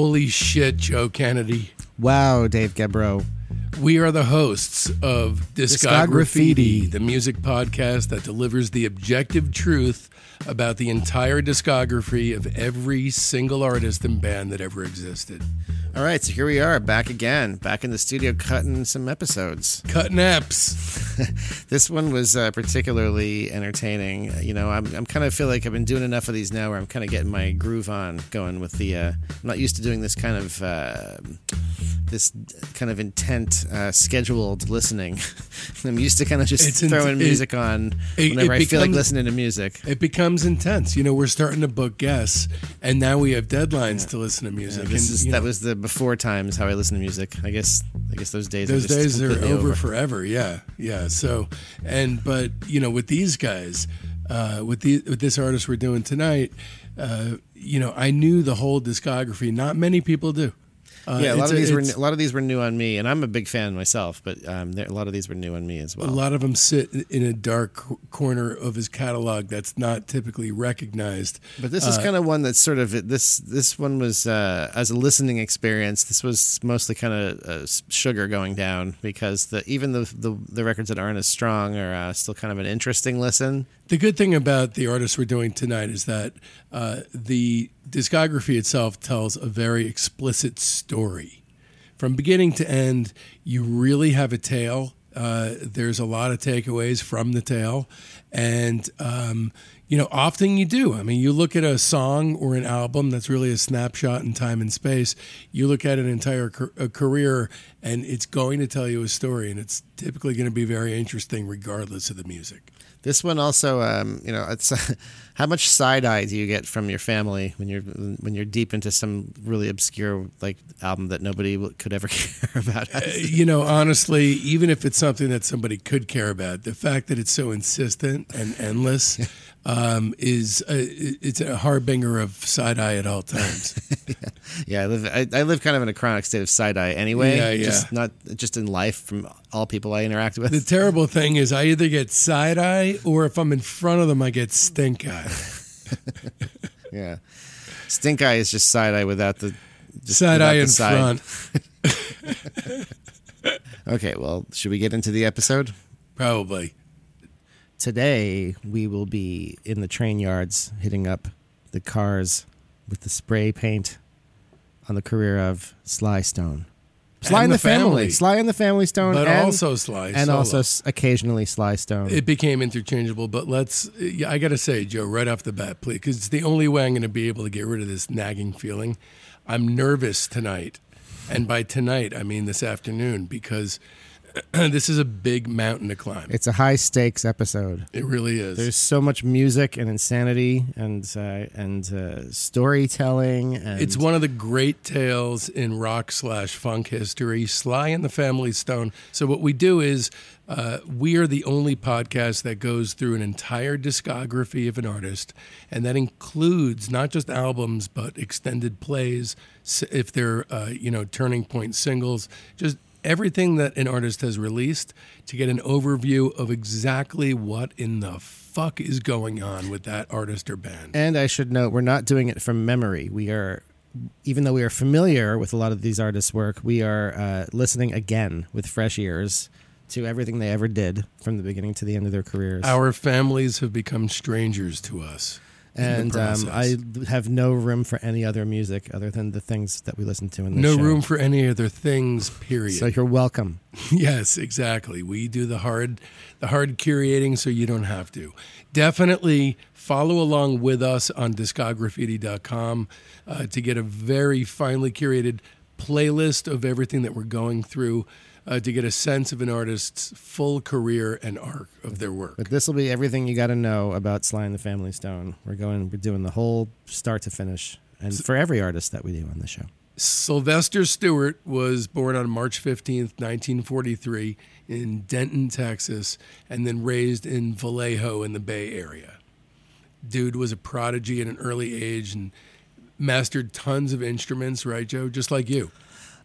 Holy shit, Joe Kennedy. Wow, Dave Gebro. We are the hosts of Discography, the music podcast that delivers the objective truth about the entire discography of every single artist and band that ever existed. All right, so here we are back again, back in the studio cutting some episodes. Cutting apps. this one was uh, particularly entertaining. You know, I'm, I'm kind of feel like I've been doing enough of these now where I'm kind of getting my groove on going with the. Uh, I'm not used to doing this kind of. Uh, this kind of intent, uh, scheduled listening. I'm used to kind of just It's in- throwing it- music on it- whenever it I feel like listening to music. It becomes intense. You know, we're starting to book guests, and now we have deadlines to listen to music. This and, is that know, was the before times how I listen to music. I guess I guess those days those are just days are completely over, forever. Yeah, yeah. So, and but you know, with these guys, uh, with the with this artist we're doing tonight, uh, you know, I knew the whole discography. Not many people do. Uh, yeah, a lot of these were a lot of these were new on me, and I'm a big fan myself. But um, there, a lot of these were new on me as well. A lot of them sit in a dark corner of his catalog that's not typically recognized. But this is Uh, kind of one that's sort of this. This one was uh, as a listening experience. This was mostly kind of uh, sugar going down because the even the the, the records that aren't as strong are uh, still kind of an interesting listen. The good thing about the artist we're doing tonight is that uh, the discography itself tells a very explicit story. From beginning to end, you really have a tale. Uh, there's a lot of takeaways from the tale. And, um, you know, often you do. I mean, you look at a song or an album that's really a snapshot in time and space. You look at an entire career, and it's going to tell you a story, and it's typically going to be very interesting, regardless of the music. This one also, um, you know, it's how much side eye do you get from your family when you're when you're deep into some really obscure like album that nobody could ever care about? you know, honestly, even if it's something that somebody could care about, the fact that it's so insistent and endless um, is a, it's a harbinger of side eye at all times. yeah, I live I, I live kind of in a chronic state of side eye anyway. Yeah, yeah. Just not just in life from all people I interact with. the terrible thing is, I either get side eye or if I'm in front of them, I get stink eye. yeah, stink eye is just side eye without the just Side eye in side. front, Okay, well, should we get into the episode? probably. Today we will be in the train yards hitting up the cars with the spray paint on the career of Sly Stone. Sly And and the the, family. family. Sly and the Family Stone, But and, also Sly. and solo. also occasionally Sly Stone. It became interchangeable, but let's. yeah, I got to say, Joe, right off the bat, please, because it's the only way I'm going to be able to get rid of this nagging feeling. I'm nervous tonight. And by tonight, I mean this afternoon, because this is a big mountain to climb. it's a high stakes episode. It really is. There's so much music and insanity and uh, and uh, storytelling. And It's one of the great tales in rock slash funk history. Sly and the Family Stone. So what we do is uh, we are the only podcast that goes through an entire discography of an artist, and that includes not just albums but extended plays, if they're uh, you know turning point singles, just everything that an artist has released to get an overview of exactly what in the fuck is going on with that artist or band. And I should note, we're not doing it from memory. We are, even though we are familiar with a lot of these artists' work, we are uh, listening again with fresh ears to everything they ever did from the beginning to the end of their careers. Our families have become strangers to us. The and um, I have no room for any other music other than the things that we listen to in this no show. room for any other things. Period. So you're welcome. yes, exactly. We do the hard, the hard curating, so you don't have to. Definitely follow along with us on discography.com uh, to get a very finely curated playlist of everything that we're going through. Uh, to get a sense of an artist's full career and arc of their work. But this will be everything you got to know about Sly and the Family Stone. We're going. We're doing the whole start to finish, and for every artist that we do on the show. Sylvester Stewart was born on March 15th, 1943, in Denton, Texas, and then raised in Vallejo in the Bay Area. Dude was a prodigy at an early age and mastered tons of instruments, right, Joe? Just like you.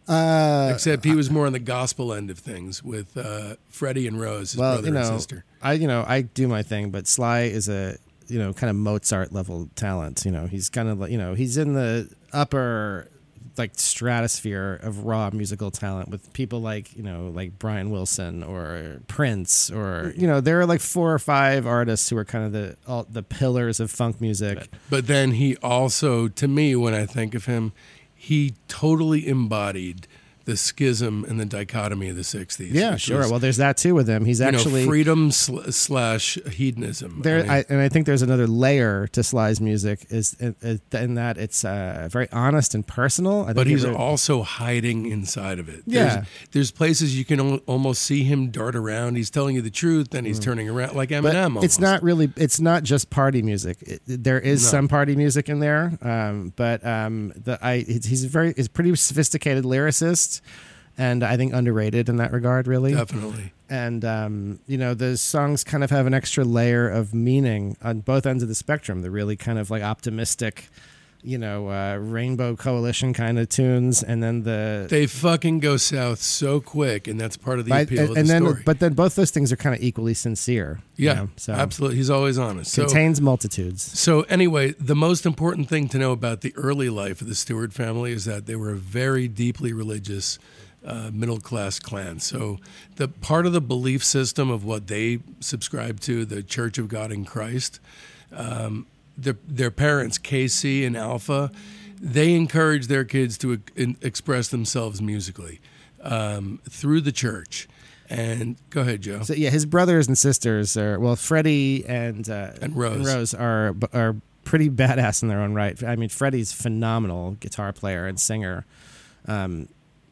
Uh, Except he was more on the gospel end of things with uh, Freddie and Rose, his well, brother you know, and sister. I you know I do my thing, but Sly is a you know kind of Mozart level talent. You know, he's kind of like you know he's in the upper like stratosphere of raw musical talent with people like you know like Brian Wilson or Prince or you know there are like four or five artists who are kind of the all, the pillars of funk music. But then he also, to me, when I think of him, he totally embodied the schism and the dichotomy of the 60s. Yeah, sure. was, well, there's that too with him. He's you know, actually freedom sl- slash hedonism. there, I mean, I, and I think there's another layer to Sly's music is in, in that it's uh, very honest and personal. I think but he's also hiding inside of it. Yeah. There's, there's places you can al- almost see him dart around. He's telling you the truth, then he's turning around like Mm. but Eminem. it's not really it's not just party music it, there is No. some party music in there um, but um, the I he's very he's a pretty sophisticated lyricist and I think underrated in that regard really. Definitely. and um, you know the songs kind of have an extra layer of meaning on both ends of the spectrum. The really kind of like optimistic you know uh, rainbow coalition kind of tunes and then the They fucking go south so quick, and that's part of the But- appeal and, of and the then story. but then both those things are kind of equally sincere you yeah, know, so absolutely. He's always honest. So, contains multitudes so anyway, the most important thing to know about the early life of the Stewart family is that they were a very deeply religious, uh, middle class clan. So the part of the belief system of what they subscribe to, the Church of God in Christ, um, their their parents, Casey and Alpha, they encourage their kids to e- express themselves musically um, through the church. And go ahead, Joe. So yeah, his brothers and sisters are well, Freddie and uh, And Rose. are are pretty badass in their own right. I mean, Freddie's phenomenal guitar player and singer. Um,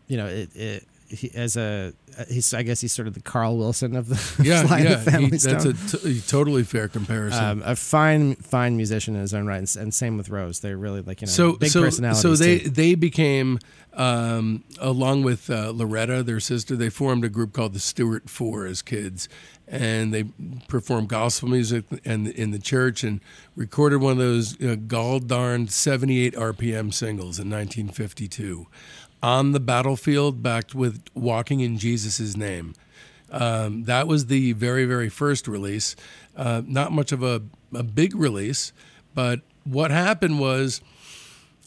you know, it, it he, as a he's I guess he's sort of the Carl Wilson of the yeah, yeah, he- that's a totally fair comparison. um, a fine, fine musician in his own right, and, and same with Rose. They're really like you know so, big so, personalities. so they too. they became um, along with uh, Loretta, their sister. They formed a group called the Stewart Four as kids, and they performed gospel music and in the church and recorded one of those uh, gall darned 78 RPM singles in 1952 on the battlefield, backed with "Walking in Jesus' Name." Um, that was the very, very first release. Uh, not much of a, a big release, but what happened was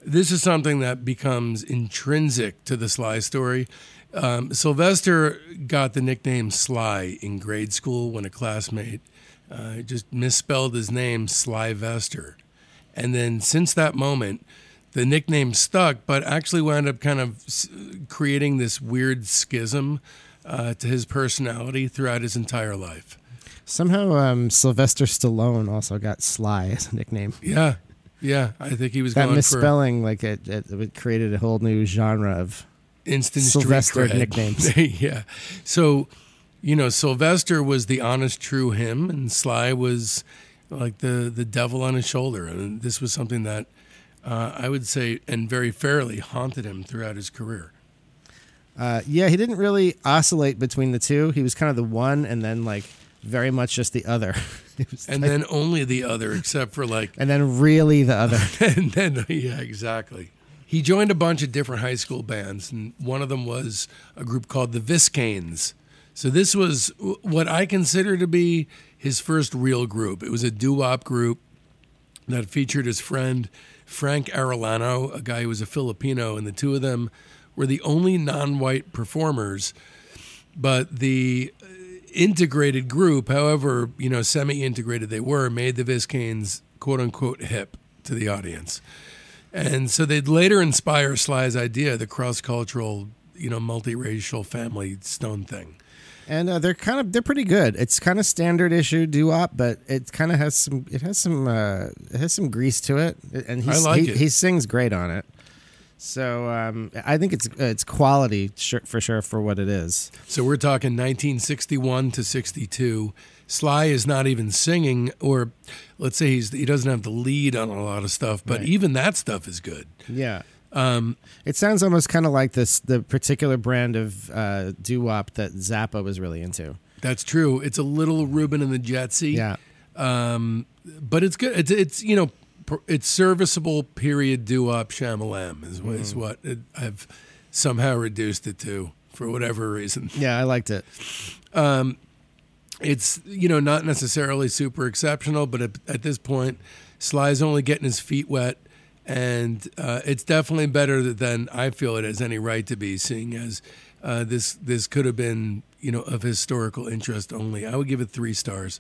this is something that becomes intrinsic to the Sly story. Um, Sylvester got the nickname Sly in grade school when a classmate uh, just misspelled his name Sly Vester. And then since that moment, the nickname stuck, but actually wound up kind of creating this weird schism uh, to his personality throughout his entire life. somehow um, Sylvester Stallone also got Sly as a nickname. Yeah, yeah. I think he was That going for misspelling, like it, it, it created a whole new genre of instant Sylvester nicknames. yeah. So, you know, Sylvester was the honest, true him, and Sly was like the the devil on his shoulder, and this was something that uh, I would say, and very fairly, haunted him throughout his career. Uh, yeah, he didn't really oscillate between the two. He was kind of the one, and then like very much just the other. And like- then only the other, except for like and then really the other. and then yeah, exactly. He joined a bunch of different high school bands, and one of them was a group called the Viscaynes. So this was what I consider to be his first real group. It was a doo-wop group that featured his friend Frank Arellano, a guy who was a Filipino, and the two of them were the only non-white performers. But the uh, integrated group, however, you know, semi-integrated they were, made the Viscaynes quote unquote hip to the audience. And so they'd later inspire Sly's idea, the cross-cultural, you know, multiracial family stone thing. And uh, they're kind of they're pretty good. It's kind of standard issue doo wop, but it kind of has some it has some uh, it has some grease to it, and he's, I like he, it. he sings great on it. So um, I think it's it's quality for sure for what it is. So we're talking 1961 to 62. Sly is not even singing, or let's say he's he doesn't have the lead on a lot of stuff, but Right. even that stuff is good. Yeah. Um, it sounds almost kind of like this the particular brand of uh, doo wop that Zappa was really into. That's true. It's a little Ruben and the Jetsy. Yeah. Um, but it's good. It's, it's you know, it's serviceable period doo-wop shamalam is, what is what it, I've somehow reduced it to for whatever reason. Yeah, I liked it. It's you know not necessarily super exceptional, but at, at this point, Sly's only getting his feet wet, and uh, it's definitely better than I feel it has any right to be, seeing as uh, this this could have been you know of historical interest only. I would give it three stars.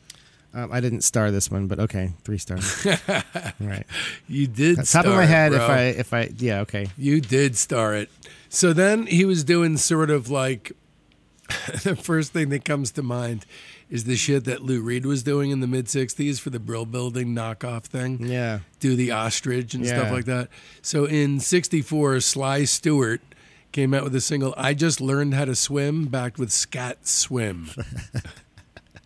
Um, I didn't star this one, but okay, three stars. right. You did. Top of my it, head, bro. if I if I yeah okay. You did star it. So then he was doing sort of like the first thing that comes to mind is the shit that Lou Reed was doing in the mid 60s for the Brill Building knockoff thing. Yeah. Do the ostrich and stuff like that. So in 64, Sly Stewart came out with a single, I Just Learned How to Swim, backed with Scat Swim. Uh,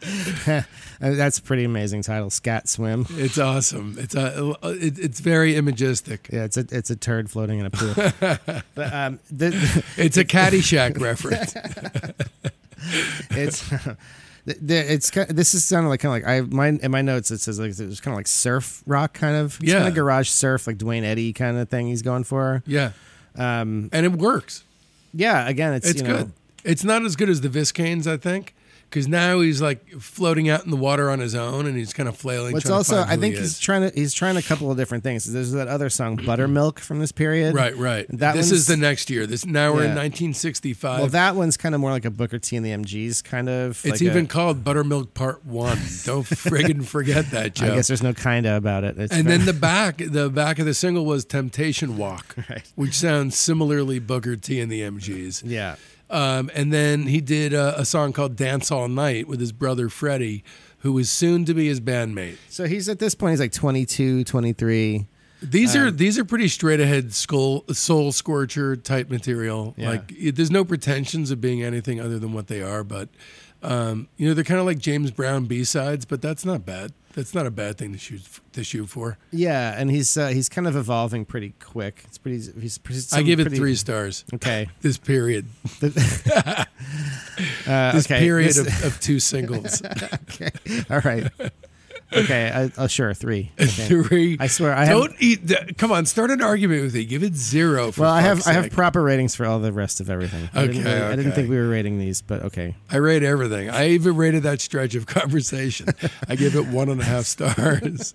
That's a pretty amazing title, Scat Swim. It's awesome. It's a, it, it's very imagistic. Yeah, it's a it's a turd floating in a pool. but um, the, It's a Caddyshack reference. it's it's this is sounding like kind of like I my in my notes it says like it was kind of like surf rock kind of it's Yeah. kind of garage surf like Duane Eddy kind of thing he's going for. Yeah. Um, And it works. yeah, again it's, It's you know, good. It's not as good as the Viscaynes, I think, because now he's like floating out in the water on his own, and he's kind of flailing. What's to also I think he he's trying to he's trying a couple of different things. There's that other song Buttermilk from this period. right, right. That this is the next year. This now we're in 1965. Well, that one's kind of more like a Booker T and the MGs kind of. it's like even a, called Buttermilk Part One. Don't friggin' forget that, Joe. I guess there's no kinda about it. It's and very- then the back, the back of the single was Temptation Walk, Right. which sounds similarly Booker T and the MGs. yeah. Um, and then he did a, a song called Dance All Night with his brother Freddie, who was soon to be his bandmate. So he's at this point he's like 22, 23. These Um, are these are pretty straight ahead skull, soul scorcher type material. Yeah. Like it, there's no pretensions of being anything other than what they are, but um, you know they're kind of like James Brown B sides, but that's not bad. That's not a bad thing to shoot to shoot for. Yeah, and he's uh, he's kind of evolving pretty quick. It's pretty. He's, he's I give it pretty- three stars. Okay. This period, Uh, this okay. period this- of, of two singles, okay. All right. Okay. I, oh, sure. Three. Okay. three. I swear. I. Don't eat. The, come on, start an argument with me. Give it zero. For well, I have fuck's I have proper ratings for all the rest of everything. I didn't, Okay, I didn't think we were rating these, but okay. I rate everything. I even rated that stretch of conversation. I give it one and a half stars.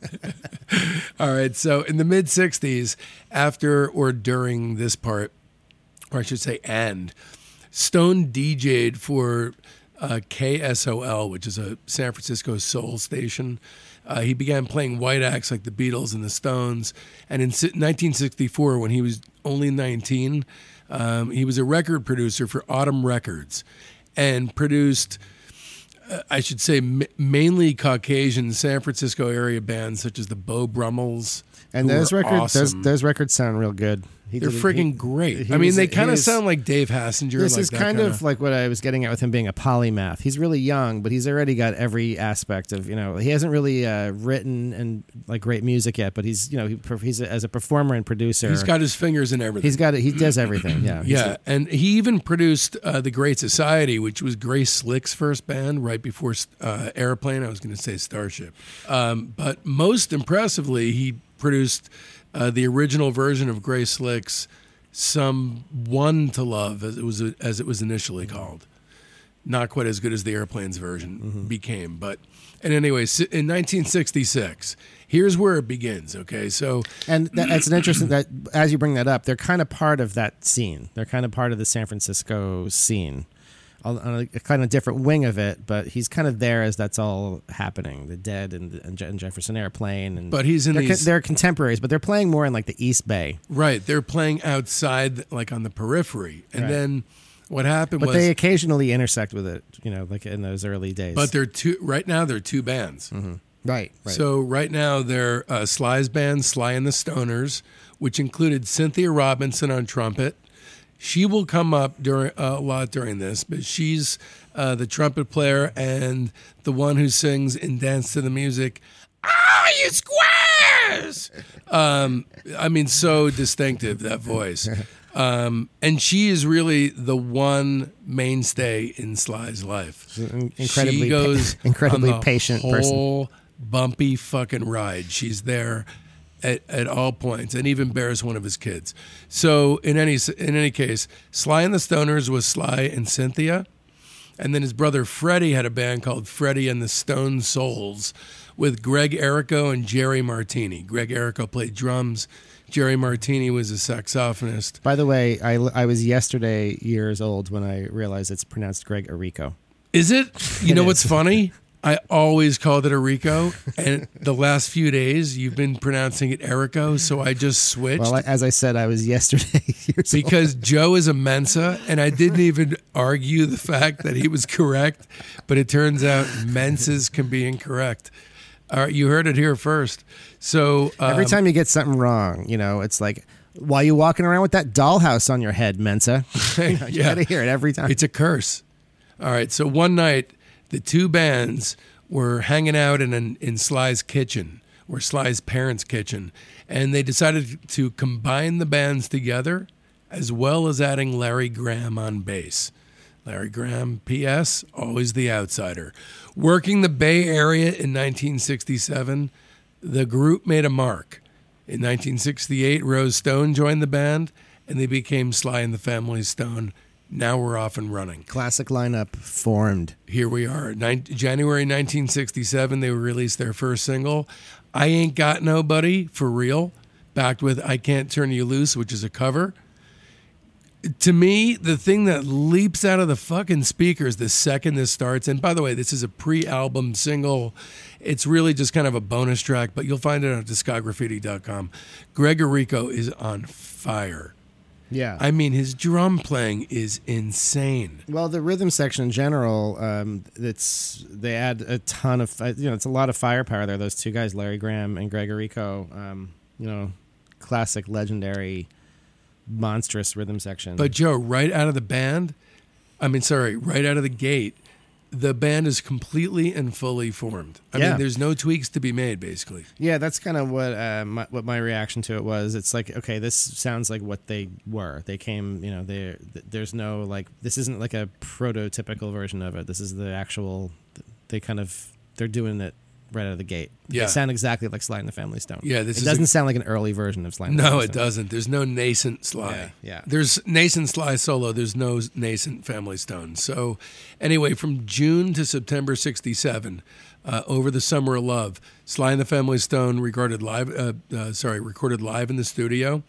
All right. So in the mid 60s, after or during this part, or I should say, and, Stone DJ'd for uh, KSOL, which is a San Francisco soul station. Uh, he began playing white acts like the Beatles and the Stones. And in 1964, when he was only 19, um, he was a record producer for Autumn Records and produced, uh, I should say, m- mainly Caucasian San Francisco area bands such as the Beau Brummels. And those records, those, awesome. those records sound real good. He They're freaking he- great. he I mean, was- they kind of sound like Dave Hassinger. This like is kind kinda- of like what I was getting at with him being a polymath. He's really young, but he's already got every aspect of you know. He hasn't really uh, written and like great music yet, but he's you know he, he's a, as a performer and producer. He's got his fingers in everything. he's got it. He does everything. Yeah. Yeah, and he even produced uh, the Great Society, which was Grace Slick's first band, right before uh, Airplane. I was going to say Starship, um, but most impressively, he produced uh, the original version of Grace Slick's "Some One to Love," as it was as it was initially called. Not quite as good as the Airplanes version became, but and anyway, in 1966, here's where it begins. Okay, so And that, that's an interesting that as you bring that up, they're kind of part of that scene. They're kind of part of the San Francisco scene, on on a, kind of different wing of it. But he's kind of there as that's all happening. The Dead and, and, and Jefferson Airplane, and But he's in they're, these- they're contemporaries, but they're playing more in like the East Bay. Right, they're playing outside, like on the periphery, and Right. then what happened But was, they occasionally intersect with it, you know, like in those early days. but they're two. Right now, they're two bands. right, right. So right now, they're uh, Sly's band, Sly and the Stoners, which included Cynthia Robinson on trumpet. She will come up during uh, a lot during this, but she's uh, the trumpet player and the one who sings in Dance to the Music. Oh, you squares! um, I mean, so distinctive that voice. Um, and she is really the one mainstay in Sly's life. incredibly she goes pa- incredibly patient person. whole bumpy fucking ride. She's there at, at all points, and even bears one of his kids. So in any in any case, Sly and the Stoners was Sly and Cynthia, and then his brother Freddie had a band called Freddie and the Stone Souls with Greg Errico and Jerry Martini. Greg Errico played drums. Jerry Martini was a saxophonist. By the way, I, I was yesterday years old when I realized it's pronounced Greg Arico. Is it? You It know is. what's funny? I always called it Erico, and the last few days you've been pronouncing it Erico, so I just switched. Well, as I said, I was yesterday years old. because Joe is a Mensa, and I didn't even argue the fact that he was correct, but it turns out Mensas can be incorrect. All right, you heard it here first. So um, Every time you get something wrong, you know, it's like, why are you walking around with that dollhouse on your head, Mensa? You yeah, gotta hear it every time. it's a curse. All right, so one night the two bands were hanging out in an, in Sly's kitchen, or Sly's parents' kitchen, and they decided to combine the bands together, as well as adding Larry Graham on bass. Larry Graham, P.S., always the outsider. Working the Bay Area in 1967, the group made a mark. In 1968, Rose Stone joined the band, and they became Sly and the Family Stone. Now we're off and running. Classic lineup formed. Here we are. Nin- January 1967, they released their first single, I Ain't Got Nobody, for real, backed with I Can't Turn You Loose, which is a cover. To me, the thing that leaps out of the fucking speakers the second this starts, and by the way, this is a pre album single. It's really just kind of a bonus track, but you'll find it on discography.com. Greg Errico is on fire. Yeah. I mean, his drum playing is insane. Well, the rhythm section in general, um, it's they add a ton of you know it's a lot of firepower there. Those two guys, Larry Graham and Greg Errico, um, you know, classic, legendary, monstrous rhythm section. But Joe, right out of the band, I mean, sorry, right out of the gate, the band is completely and fully formed. I Yeah. mean, there's no tweaks to be made, basically. yeah, that's kind of what uh, my, what my reaction to it was. It's like okay, this sounds like what they were. They came, you know, they there's no like this isn't like a prototypical version of it. This is the actual. They kind of they're doing it right out of the gate. Yeah. They sound exactly like Sly and the Family Stone. Yeah, this it doesn't a- sound like an early version of Sly. And the No, Family it Stone. doesn't. There's no nascent Sly. Yeah, yeah. There's nascent Sly solo. There's no nascent Family Stone. So, anyway, from June to September '67, uh, over the summer of love, Sly and the Family Stone recorded live. Uh, uh, sorry, recorded live in the studio.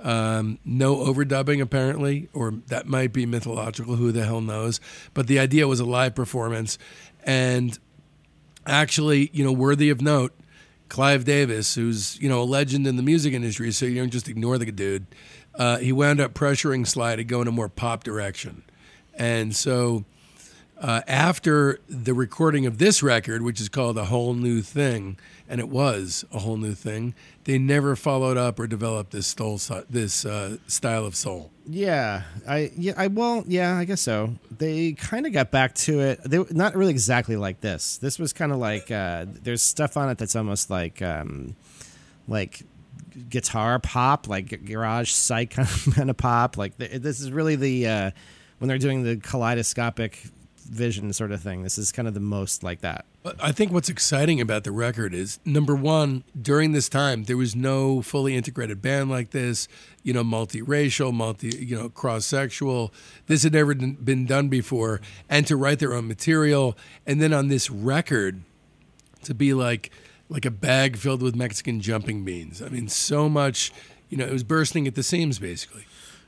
Um, no overdubbing, apparently, or that might be mythological. Who the hell knows? But the idea was a live performance, and actually, you know, worthy of note, Clive Davis, who's you know a legend in the music industry, so you don't just ignore the dude. Uh, he wound up pressuring Sly to go in a more pop direction, and so uh, after the recording of this record, which is called a whole new thing, and it was a whole new thing, they never followed up or developed this soul, this uh, style of soul. Yeah, I yeah I well yeah I guess so. They kind of got back to it. They not really exactly like this. This was kind of like uh, there's stuff on it that's almost like um, like guitar pop, like garage psych kind of pop. Like this is really the uh, when they're doing the kaleidoscopic vision sort of thing. This is kind of the most like that. I think what's exciting about the record is number one, during this time, there was no fully integrated band like this, you know, multiracial, multi, you know, cross sexual. This had never been done before. And to write their own material. And then on this record, to be like, like a bag filled with Mexican jumping beans. I mean, so much, you know, it was bursting at the seams basically.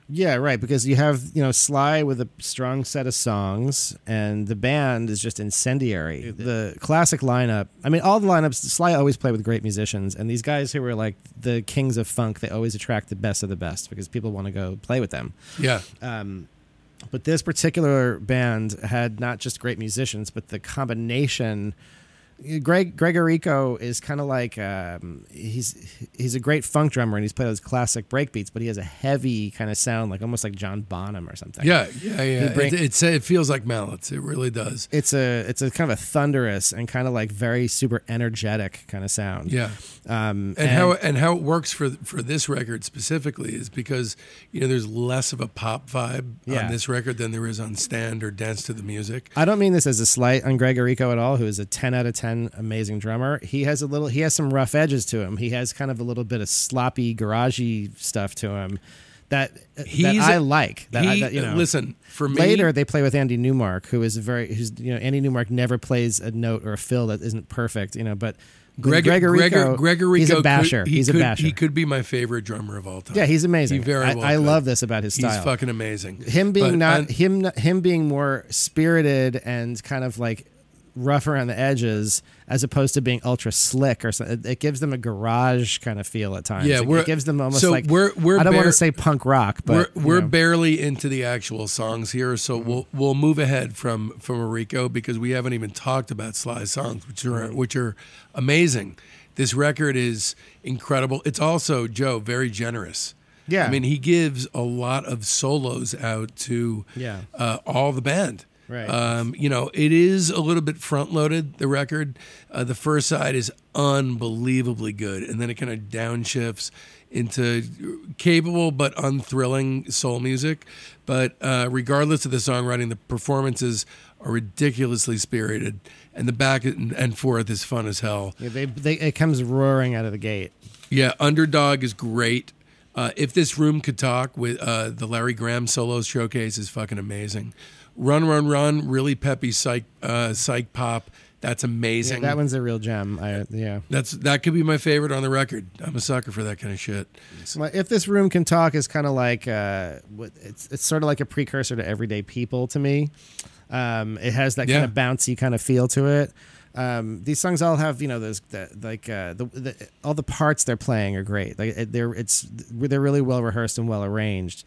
Yeah, right. Because you have you know Sly with a strong set of songs, and the band is just incendiary. The classic lineup. I mean, all the lineups. Sly always played with great musicians, and these guys who were like the kings of funk, they always attract the best of the best because people want to go play with them. Yeah. Um, but this particular band had not just great musicians, but the combination. Greg Gregorico is kind of like um, he's he's a great funk drummer and he's played those classic breakbeats, but he has a heavy kind of sound, like almost like John Bonham or something. Yeah. Yeah. Yeah. Bring- it, it's, it feels like mallets. It really does. it's a it's a kind of a thunderous and kind of like very super energetic kind of sound. Yeah. Um, and, how and how it works for for this record specifically is because you know there's less of a pop vibe Yeah. on this record than there is on Stand or Dance to the Music. I don't mean this as a slight on Greg Errico at all, who is a 10 out of 10 amazing drummer. He has a little, he has some rough edges to him. He has kind of a little bit of sloppy, garagey stuff to him that, that He's- I like. That, I, that, you know, listen for me Later, they play with Andy Newmark, who is a very, who's, you know, Andy Newmark never plays a note or a fill that isn't perfect, you know, but Greg, Gregorico, Gregor, Gregorico he's a could- basher. he he's could, a basher. He could be my favorite drummer of all time. yeah, he's amazing. He very I, well I could. love this about his style. He's fucking amazing. him being But, not uh, him him being more spirited and kind of like rough around the edges as opposed to being ultra slick or something. It, gives them a garage kind of feel at times. Yeah, it, it gives them almost so like we're- we're I don't want to say punk rock, but we're we're know. barely into the actual songs here, so Mm-hmm. we'll we'll move ahead from from Rico because we haven't even talked about Sly's songs, which are which are amazing. This record is incredible. It's also Joe very generous. Yeah. I mean he gives a lot of solos out to Yeah. uh, all the band. Right. Um, you know, it is a little bit front loaded. The record, uh, the first side is unbelievably good, and then it kind of downshifts into capable but unthrilling soul music. But uh, regardless of the songwriting, the performances are ridiculously spirited, and the back and, forth is fun as hell. Yeah, they, they it comes roaring out of the gate. Yeah, Underdog is great. Uh, if this room could talk with uh, the Larry Graham solo showcase is fucking amazing. Run, run, run! Really peppy psych uh, psych pop. That's amazing. that one's a real gem. I, yeah. That's that could be my favorite on the record. I'm a sucker for that kind of shit. If this room can talk is kind of like uh, it's it's sort of like a precursor to Everyday People to me. Um, it has that Yeah. kind of bouncy kind of feel to it. Um, these songs all have you know those the, like uh, the, the all the parts they're playing are great. Like they're it's they're really well rehearsed and well arranged.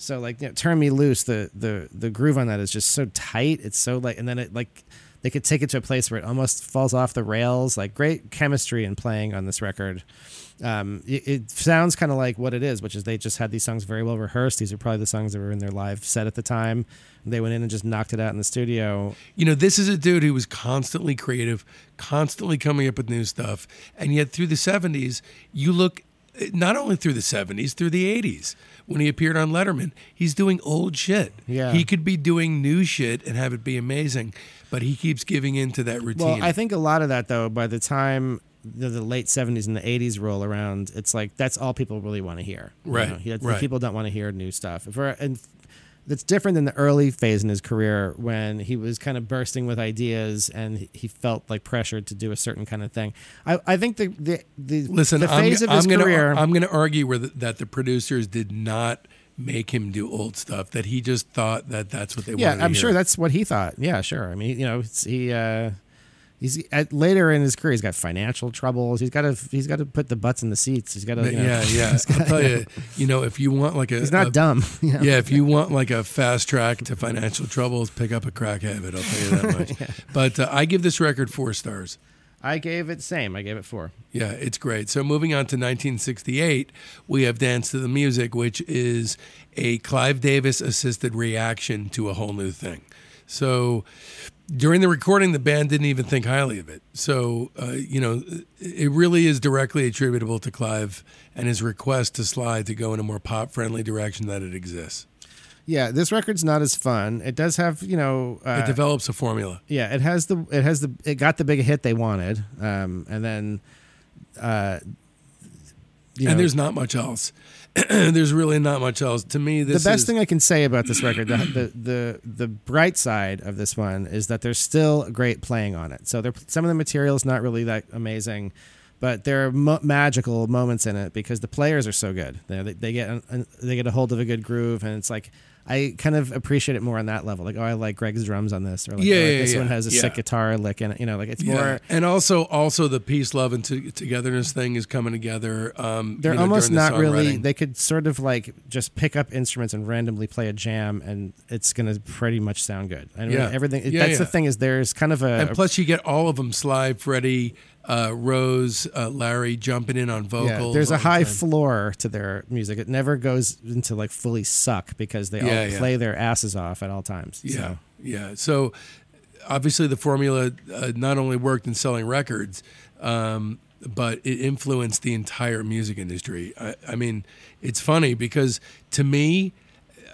So like you know, turn me loose. The the the groove on that is just so tight. It's so like and then it like they could take it to a place where it almost falls off the rails. Like great chemistry and playing on this record um, it, it sounds kind of like what it is, which is they just had these songs very well rehearsed. These are probably the songs that were in their live set at the time. They went in and just knocked it out in the studio. You know, this is a dude who was constantly creative, constantly coming up with new stuff, and yet through the '70s, you look not only through the '70s, through the '80s when he appeared on Letterman, he's doing old shit. Yeah. he could be doing new shit and have it be amazing, but he keeps giving into that routine. Well, I think a lot of that though, by the time the, the late '70s and the '80s roll around, it's like that's all people really want to hear. you Right, know? That's- right. People don't want to hear new stuff. And that's different than the early phase in his career when he was kind of bursting with ideas and he felt like pressured to do a certain kind of thing. I, I think the the, the Listen, the phase I'm, of his I'm gonna, career. I'm going to argue where the, that the producers did not make him do old stuff. That he just thought that that's what they yeah, wanted. to I'm sure that's what he thought. Yeah, sure. I mean, you know, he uh, he's at, later in his career, he's got financial troubles. He's got to he's got to put the butts in the seats. He's got to. You know, yeah, yeah. I'll tell you, you know, if you want like a, He's not a- dumb. you know? yeah, if you want like a fast track to financial troubles, pick up a crack habit. I'll tell you that much. But uh, I give this record four stars. I gave it same. I gave it four. Yeah, it's great. So moving on to 1968, we have Dance to the Music, which is a Clive Davis assisted reaction to a whole new thing. So during the recording, the band didn't even think highly of it. So, uh, you know, it really is directly attributable to Clive and his request to Sly to go in a more pop friendly direction that it exists. Yeah, this record's not as fun. It does have, you know, uh, It develops a formula. yeah, it has the it has the it got the big hit they wanted, um, and then, uh, you know, and there's not much else. there's really not much else. To me, this the best is, thing I can say about this record, the, the the the bright side of this one is that there's still great playing on it. So there, some of the material is not really that amazing, but there are mo- magical moments in it because the players are so good. They, they, they get an, they get a hold of a good groove, and it's like I kind of appreciate it more on that level. Like, oh, I like Greg's drums on this, or like, Yeah, oh, like, yeah, this yeah, one has a sick guitar lick and. You know, like it's Yeah, more. and also also the peace, love, and to- togetherness thing is coming together. Um, They're you know, almost the not really. They could sort of like just pick up instruments and randomly play a jam, and it's going to pretty much sound good. And Yeah. everything. That's the thing is there's kind of a. and plus you get all of them: Sly, Freddie, uh, Rose, uh, Larry jumping in on yeah, vocals. there's a high time. floor to their music. It never goes into like fully suck because they Yeah, all yeah. play their asses off at all times. Yeah, So, yeah. So obviously the formula uh, not only worked in selling records, um, but it influenced the entire music industry. I, I mean, it's funny because to me,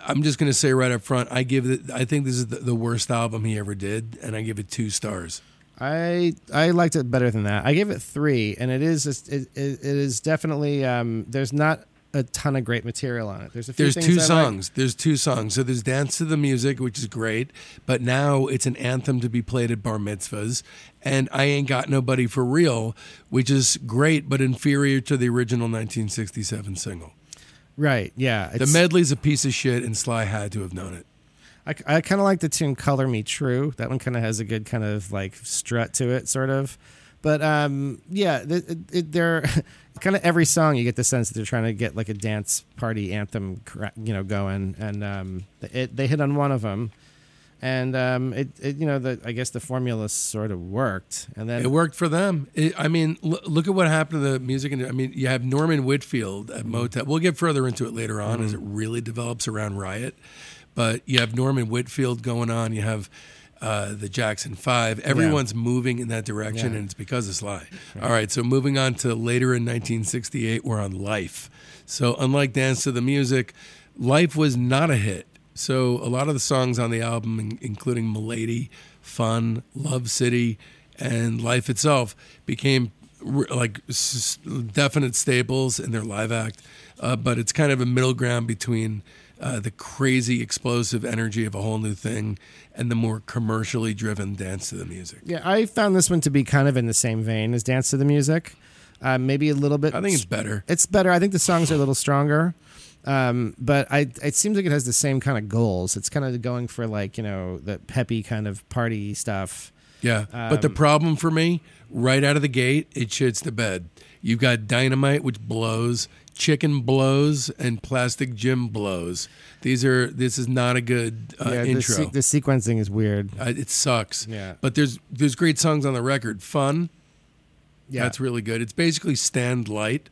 I'm just going to say right up front, I give it. I think this is the, the worst album he ever did, and I give it two stars. I I liked it better than that. I gave it three, and it is it it, it is definitely um, there's not a ton of great material on it. There's a few There's things two I like. songs. There's two songs. So there's Dance to the Music, which is great, but now it's an anthem to be played at bar mitzvahs. And I Ain't Got Nobody for Real, which is great, but inferior to the original 1967 single. Right? Yeah. The medley's a piece of shit, and Sly had to have known it. I, I kind of like the tune "Color Me True." That one kind of has a good kind of like strut to it, sort of. But um, yeah, it, it, they're kind of every song you get the sense that they're trying to get like a dance party anthem, you know, going, and um, it, they hit on one of them, and um, it, it you know the I guess the formula sort of worked, and then It worked for them. It, I mean, l- look at what happened to the music. And I mean, you have Norman Whitfield at Motown. We'll get further into it later on as it really develops around Riot. But you have Norman Whitfield going on. You have uh, the Jackson Five. Everyone's moving in that direction, Yeah. and it's because of Sly. All right, so moving on to later in 1968, we're on Life. So unlike Dance to the Music, Life was not a hit. So a lot of the songs on the album, including "Milady," "Fun," "Love City," and "Life" itself, became like definite staples in their live act. Uh, but it's kind of a middle ground between uh, the crazy, explosive energy of a whole new thing and the more commercially driven dance to the music. yeah, I found this one to be kind of in the same vein as "Dance to the Music," uh, maybe a little bit. I think it's better. it's better. I think the songs are a little stronger. Um, but I, it seems like it has the same kind of goals. It's kind of going for like you know the peppy kind of party stuff. Yeah, but the Um, problem for me, right out of the gate, it shits the bed. You've got dynamite, which blows, chicken blows, and plastic Jim blows. These are. This is not a good uh, yeah, the, intro. se- the sequencing is weird. uh, it sucks. Yeah. But there's there's great songs on the record. Fun. Yeah, That's really good. It's basically Stand Light,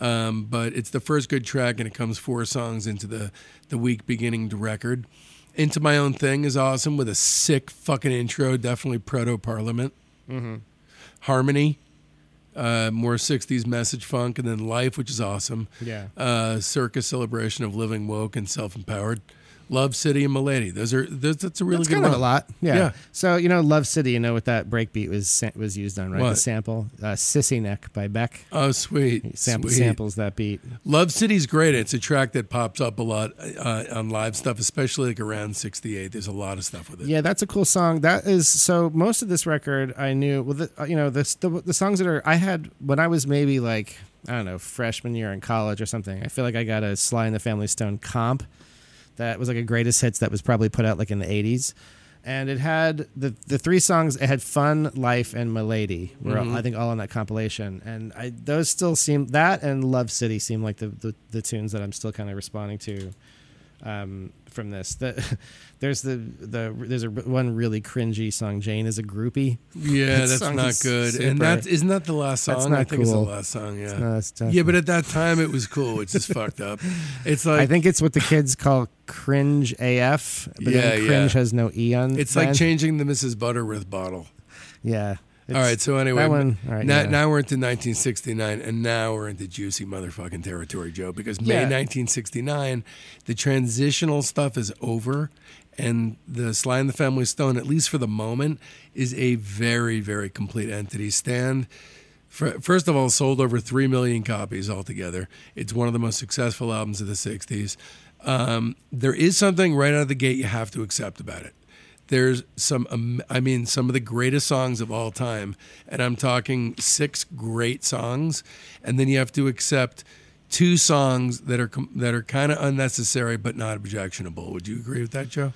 um, but it's the first good track, and it comes four songs into the the week beginning to record. Into My Own Thing is awesome with a sick fucking intro. Definitely proto Parliament. Mm-hmm. Harmony, uh, more '60s message funk, and then Life, which is awesome. yeah. Uh, circus celebration of living woke and self empowered. Love City and Milady. Those are those, that's a really That's good kind run. of a lot. Yeah. Yeah. So you know, Love City. You know what that breakbeat was was used on, right? The sample, uh, "Sissy Neck" by Beck. Oh, sweet. Sweet. samples that beat. Love City's great. It's a track that pops up a lot uh, on live stuff, especially like around 68. There's a lot of stuff with it. Yeah, that's a cool song. That is so. Most of this record, I knew. Well, the, uh, you know, the, the the songs that are I had when I was maybe like I don't know freshman year in college or something. I feel like I got a Sly and the Family Stone comp that was like a greatest hits that was probably put out like in the 80s. And it had the the three songs. It had "Fun," "Life," and "Milady." Were all, I think all on that compilation. And I those still seem that and "Love City" seem like the the, the tunes that I'm still kind of responding to um, from this. The, there's the the there's a one really cringy song. Jane is a groupie. Yeah, That that's not good. super- And that's isn't that the last song? That's I not think it's cool. the last song. Yeah. No, that's tough. yeah, but at that time it was cool. It's just fucked up. It's like I think it's what the kids call cringe AF. But Yeah, then cringe yeah. has no e on. it's the like changing the Mrs. Butterworth bottle. Yeah. All right, so anyway, that one. Right. now, yeah. now we're into 1969, and now we're into juicy motherfucking territory, Joe. Because May Yeah. 1969, the transitional stuff is over, and the Sly and the Family Stone, at least for the moment, is a very, very complete entity. Stand. fir- First of all, sold over three million copies altogether. It's one of the most successful albums of the '60s. Um, there is something right out of the gate you have to accept about it there's some um, i mean some of the greatest songs of all time and i'm talking six great songs and then you have to accept two songs that are that are kind of unnecessary but not objectionable would you agree with that joe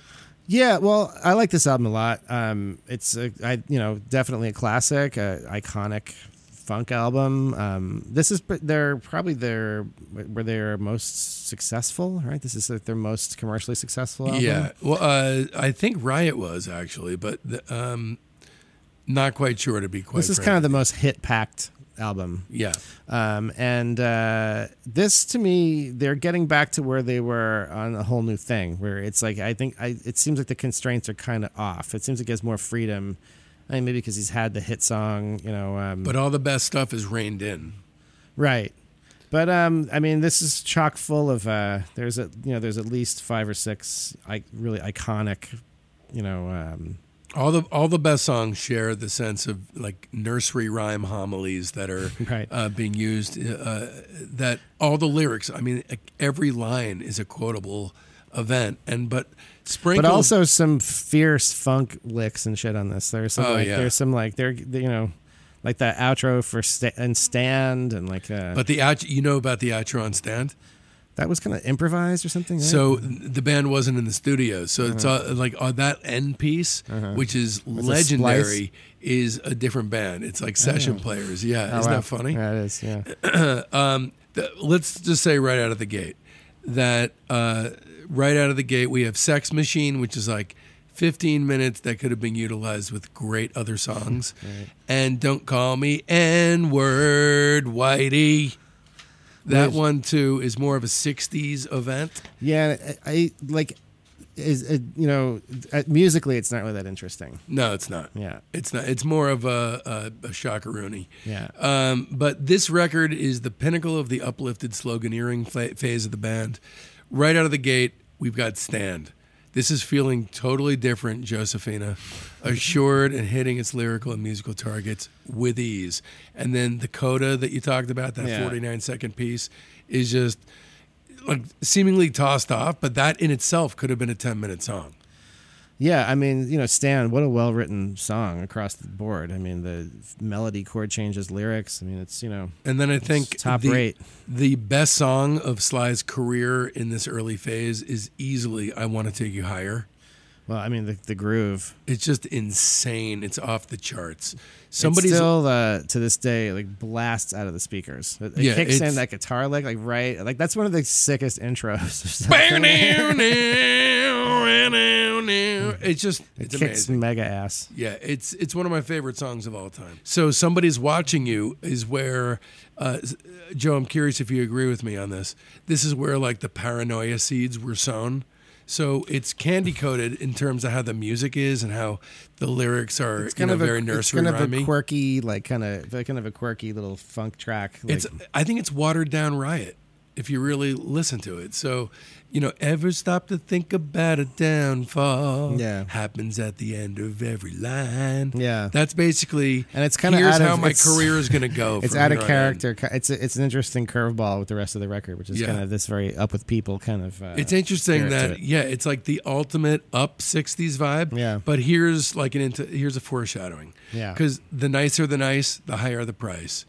Yeah, well, I like this album a lot. Um, it's a, I, you know, definitely a classic, a iconic funk album. Um, this is they're probably their where they're most successful, right? This is like their most commercially successful album. yeah well uh, i think riot was actually but the, um, not quite sure to be quite this is frank. kind of the most hit packed album. yeah Um, and uh, this, to me, they're getting back to where they were on a whole new thing. Where it's like I think I, it seems like the constraints are kind of off. It seems like he has more freedom. I mean, maybe because he's had the hit song, you know. Um, but all the best stuff is reined in right. But um, I mean, this is chock full of. Uh, there's a you know there's at least five or six like really iconic, you know, um, All the all the best songs share the sense of like nursery rhyme homilies that are Right. uh, being used. Uh, that all the lyrics, I mean, every line is a quotable event, and but sprinkled. But also some fierce funk licks and shit on this. There's some Oh, like yeah. there's some like they're you know like that outro for sta- and stand and like uh, but the you know about the outro on stand. that was kind of improvised or something. right? So the band wasn't in the studio, so it's all, like uh, that end piece, which is Uh-huh. a legendary, is a different band. It's like session players. Yeah, Oh, isn't wow. that funny? Yeah, it is. Yeah. the- let's just say right out of the gate that uh, right out of the gate we have Sex Machine, which is like 15 minutes that could have been utilized with great other songs, and Don't Call Me N Word Whitey. That Which- one too is more of a 60s event. Yeah, I, I like is uh, you know uh, musically it's not really that interesting. No, it's not. Yeah. It's not. It's more of a, a, a shockaroony. Yeah. Um, but this record is the pinnacle of the uplifted sloganeering fa- phase of the band. Right out of the gate, we've got Stand. This is feeling totally different, Josephina, assured and hitting its lyrical and musical targets with ease. And then the coda that you talked about, that Yeah. 49 second piece, is just like seemingly tossed off, but that in itself could have been a 10 minute song. Yeah, I mean, you know, Stan, what a well written song across the board. I mean, the melody, chord changes, lyrics. I mean, it's, you know, And then I think top the, rate. The best song of Sly's career in this early phase is easily "I Want to Take You Higher." well, I mean, the, the groove. It's just insane. It's off the charts. Somebody's Somebody's still uh, to this day like blasts out of the speakers. It, it Yeah, kicks in that guitar lick like right, like that's one of the sickest intros. it's just it's Kicks amazing. mega ass. Yeah, it's it's one of my favorite songs of all time. So somebody's watching you is where uh, Joe. I'm curious if you agree with me on this. This is where like the paranoia seeds were sown. So it's candy coated in terms of how the music is and how the lyrics are It's you kind know, of a, very it's nursery kind of a quirky, like kind of kind of a quirky little funk track. Like, It's I think it's watered down riot if you really listen to it. So, you know, ever stop to think about a downfall? Yeah. Happens at the end of every line. Yeah. That's basically And it's here's out of- how my career is gonna go. it's out of here on in. character. It's a, it's an interesting curveball with the rest of the record, which is Yeah. kind of this very up with people kind of. Uh, It's interesting that it. yeah, it's like the ultimate up '60s vibe. Yeah. But here's like an into here's a foreshadowing. Yeah. Because the nicer the nice, the higher the price.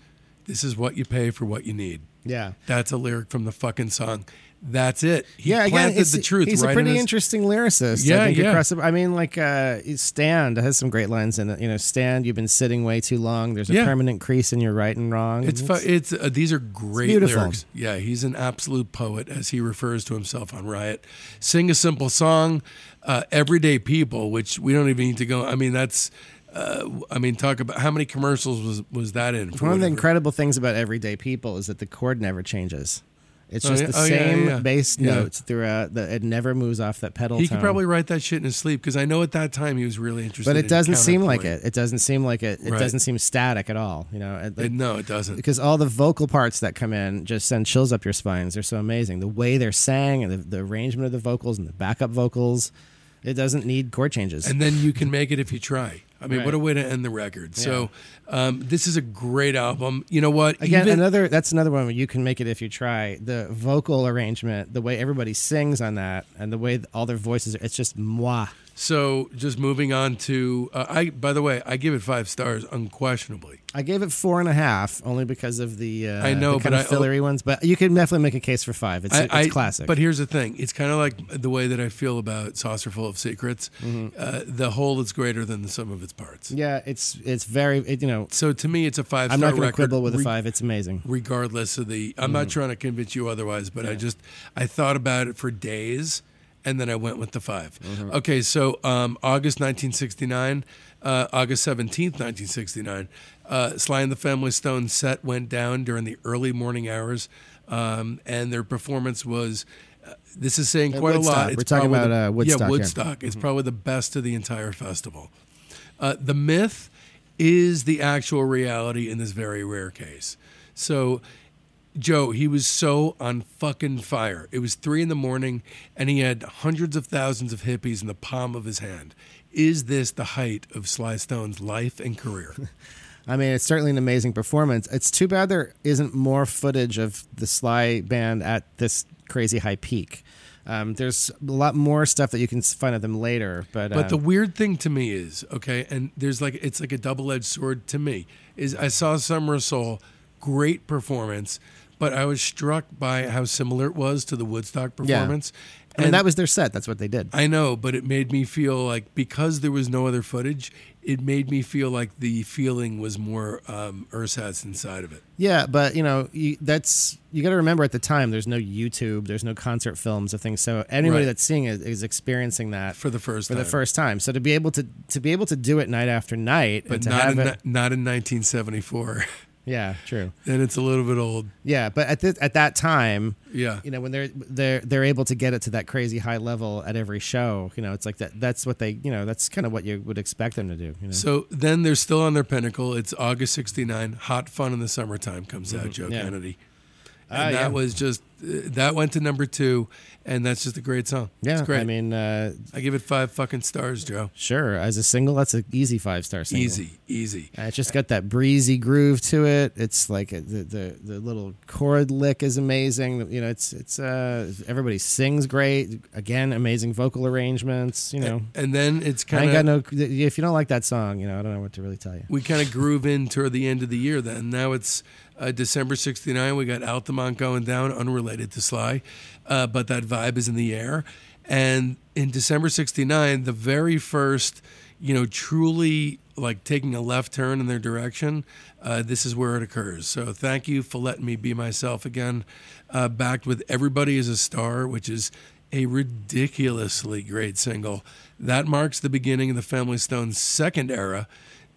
This is what you pay for what you need. yeah. That's a lyric from the fucking song. That's it. He yeah, again, planted it's, the truth. He's right a pretty in his, interesting lyricist. Yeah, I think yeah. across the- I mean, like uh, Stand has some great lines in it. You know, Stand, you've been sitting way too long. There's a Yeah. permanent crease in your right and wrong. It's fu- it's uh, these are great lyrics. Yeah, he's an absolute poet, as he refers to himself on Riot. Sing a simple song, uh, everyday people, which we don't even need to go. I mean, that's. Uh, I mean, talk about how many commercials was was that in? for One of the incredible things about everyday people is that the chord never changes. It's Oh, just yeah? the Oh, same yeah, yeah. bass notes throughout. The, it never moves off that pedal He tone. could probably write that shit in his sleep because I know at that time he was really interested. but it in doesn't seem like it. It doesn't seem like it. It Right. doesn't seem static at all. You know, It- It- no, it doesn't. because all the vocal parts that come in just send chills up your spines. They're so amazing. The way they're sang and the, the arrangement of the vocals and the backup vocals, it doesn't need chord changes. and then you can make it if you try. I mean, Right. what a way to end the record. So, um, this is a great album. You know what? Again, Even- another that's another one where you can make it if you try. The vocal arrangement, the way everybody sings on that, and the way all their voices, are, it's just moi. So just moving on to uh, I. By the way, I give it five stars unquestionably. I gave it four and a half only because of the uh, I know, the kind of I- fillery ones. But you can definitely make a case for five. It's, I, it's I- classic. But here's the thing: it's kind of like the way that I feel about Saucerful of Secrets. Uh, the whole is greater than the sum of its parts. Mm-hmm. yeah, it's it's very it, you know. So to me, it's a five. I'm not going to quibble with a five. It's amazing. regardless of the. I'm not trying to convince you otherwise, but I just I thought about it for days, and then I went with the 5 Okay, so um, August 1969, uh, August 17th, 1969, uh, Sly and the Family Stone set went down during the early morning hours, um, and their performance was. Uh, this is saying At quite a lot. We're talking about, the- uh, Woodstock Yeah. Woodstock. It's probably the best of the entire festival. Uh, the myth is the actual reality in this very rare case. So Joe, he was so on fucking fire. It was three in the morning, and he had hundreds of thousands of hippies in the palm of his hand. Is this the height of Sly Stone's life and career? I mean, it's certainly an amazing performance. It's too bad there isn't more footage of the Sly band at this crazy high peak. Um, there's a lot more stuff that you can find of them later, but But the um, weird thing to me is, okay, and there's like it's like a double-edged sword to me. Is I saw Summer of Soul, great performance, but I was struck by how similar it was to the Woodstock performance. I mean And that was their set. That's what they did. I know, but it made me feel like because there was no other footage, it made me feel like the feeling was more um, ersatz inside of it. Yeah, but you know, you, that's you got to remember at the time. There's no YouTube, there's no concert films of things. So anybody Right. that's seeing it is experiencing that For the first for time. the first time. So to be able to to be able to do it night after night, but not in, it, not in 1974. yeah, true, then it's a little bit old. yeah. But at this, at that time, Yeah. you know, when they're they're they're able to get it to that crazy high level at every show, you know, it's like that. That's what they, you know, that's kind of what you would expect them to do. You know? So then they're still on their pinnacle. It's August 69. Hot Fun in the Summertime comes out, Joe Mm-hmm. Yeah. Kennedy. Ah, And that yeah. was just, that went to number two, and that's just a great song. yeah, It's great. I mean, uh, I give it five fucking stars, Joe. sure, as a single, that's an easy five star single. Easy, easy. Uh, It's just got that breezy groove to it. It's like uh, the the, the little chord lick is amazing. You know, it's it's uh everybody sings great. Again, amazing vocal arrangements. You know, And then it's kind of. I got no. If you don't like that song, you know, I don't know what to really tell you. we kind of groove in toward the end of the year then. Now it's uh, December 69. We got Altamont going down, unrelated to Sly, uh, but that vibe is in the air. And in December 69, the very first, you know, truly like taking a left turn in their direction, uh, this is where it occurs. So thank you for letting me be myself again, uh, backed with Everybody is a Star, which is a ridiculously great single. That marks the beginning of the Family Stone's second era,